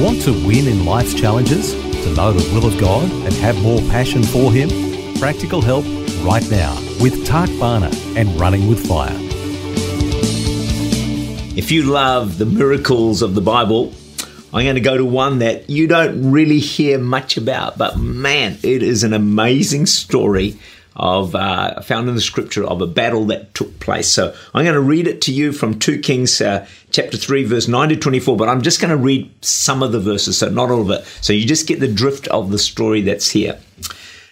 Want to win in life's challenges? To know the will of God and have more passion for Him? Practical help right now with Tak Bhana and Running with Fire. If you love the miracles of the Bible, I'm going to go to one that you don't really hear much about, but man, it is an amazing story of uh, found in the scripture of a battle that took place. So I'm going to read it to you from 2 Kings uh, chapter 3 verse 9 to 24, but I'm just going to read some of the verses, so not all of it. So you just get the drift of the story that's here.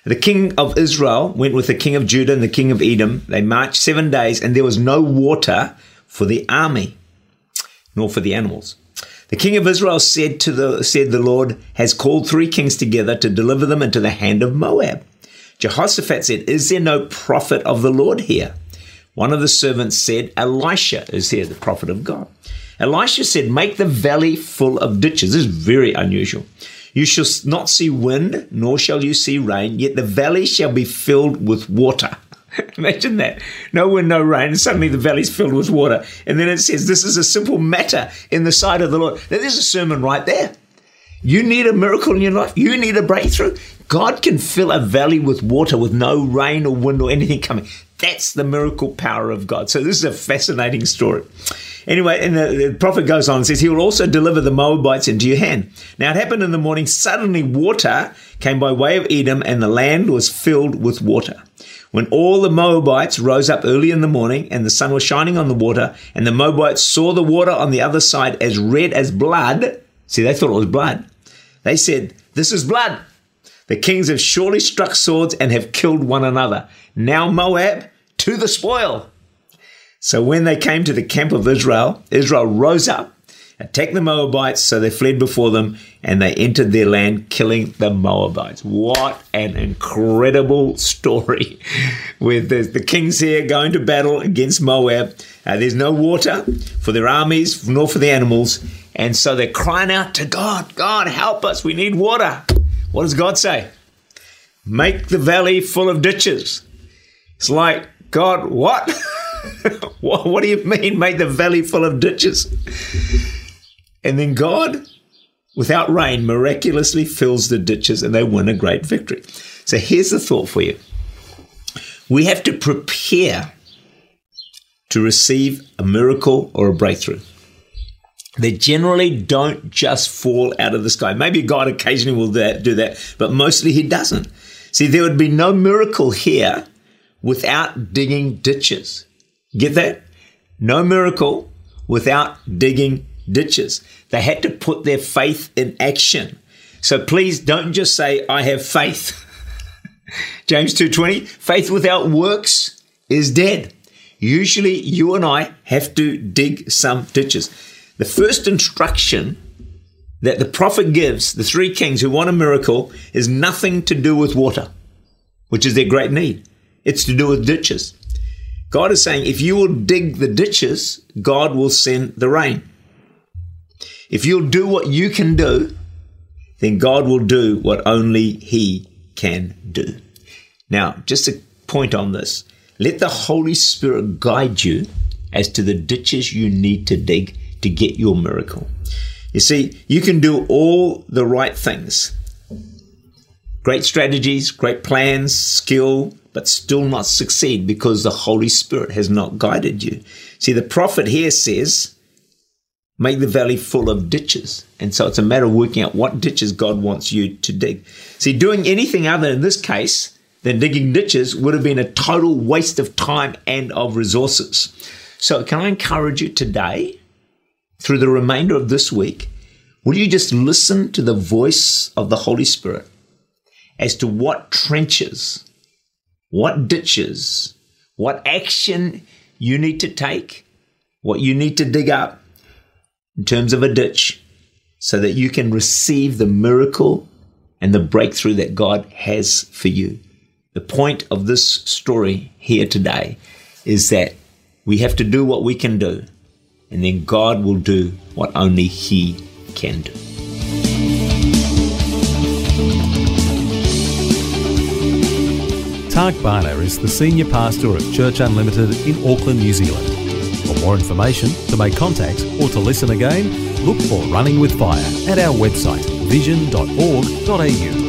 The king of Israel went with the king of Judah and the king of Edom. They marched 7 days and there was no water for the army nor for the animals. The king of Israel said to the said the Lord has called three kings together to deliver them into the hand of Moab. Jehoshaphat said, Is there no prophet of the Lord here? One of the servants said, Elisha is here, the prophet of God. Elisha said, Make the valley full of ditches. This is very unusual. You shall not see wind, nor shall you see rain, yet the valley shall be filled with water. Imagine that. No wind, no rain, and suddenly the valley's filled with water. And then it says, This is a simple matter in the sight of the Lord. Now, there's a sermon right there. You need a miracle in your life. You need a breakthrough. God can fill a valley with water with no rain or wind or anything coming. That's the miracle power of God. So this is a fascinating story. Anyway, and the, the, prophet goes on and says, He will also deliver the Moabites into your hand. Now it happened in the morning, suddenly water came by way of Edom, and the land was filled with water. When all the Moabites rose up early in the morning, and the sun was shining on the water, and the Moabites saw the water on the other side as red as blood, see, they thought it was blood. They said, This is blood. The kings have surely struck swords and have killed one another. Now, Moab, to the spoil. So when they came to the camp of Israel, Israel rose up, attacked the Moabites, so they fled before them, and they entered their land, killing the Moabites. What an incredible story! With the, the kings here going to battle against Moab. Uh, there's no water for their armies, nor for the animals, and so they're crying out to God God, help us, we need water. What does God say? Make the valley full of ditches. It's like, God, what? what, do you mean, make the valley full of ditches? And then God, without rain, miraculously fills the ditches and they win a great victory. So here's the thought for you we have to prepare to receive a miracle or a breakthrough. They generally don't just fall out of the sky. Maybe God occasionally will do that, but mostly He doesn't. See, there would be no miracle here without digging ditches. Get that? No miracle without digging ditches. They had to put their faith in action. So please don't just say, I have faith. James 2.20, faith without works is dead. Usually you and I have to dig some ditches. The first instruction that the prophet gives the three kings who want a miracle is nothing to do with water, which is their great need. It's to do with ditches. God is saying, if you will dig the ditches, God will send the rain. If you'll do what you can do, then God will do what only He can do. Now, just a point on this let the Holy Spirit guide you as to the ditches you need to dig to get your miracle. You see, you can do all the right things great strategies, great plans, skill, but still not succeed because the Holy Spirit has not guided you. See, the prophet here says, make the valley full of ditches. And so it's a matter of working out what ditches God wants you to dig. See, doing anything other in this case than digging ditches would have been a total waste of time and of resources. So, can I encourage you today through the remainder of this week, will you just listen to the voice of the Holy Spirit as to what trenches, what ditches, what action you need to take, what you need to dig up in terms of a ditch so that you can receive the miracle and the breakthrough that God has for you. The point of this story here today is that we have to do what we can do, and then God will do what only He can do. Tak Bhana is the Senior Pastor of Church Unlimited in Auckland, New Zealand. For more information, to make contact, or to listen again, look for Running with Fire at our website vision.org.au.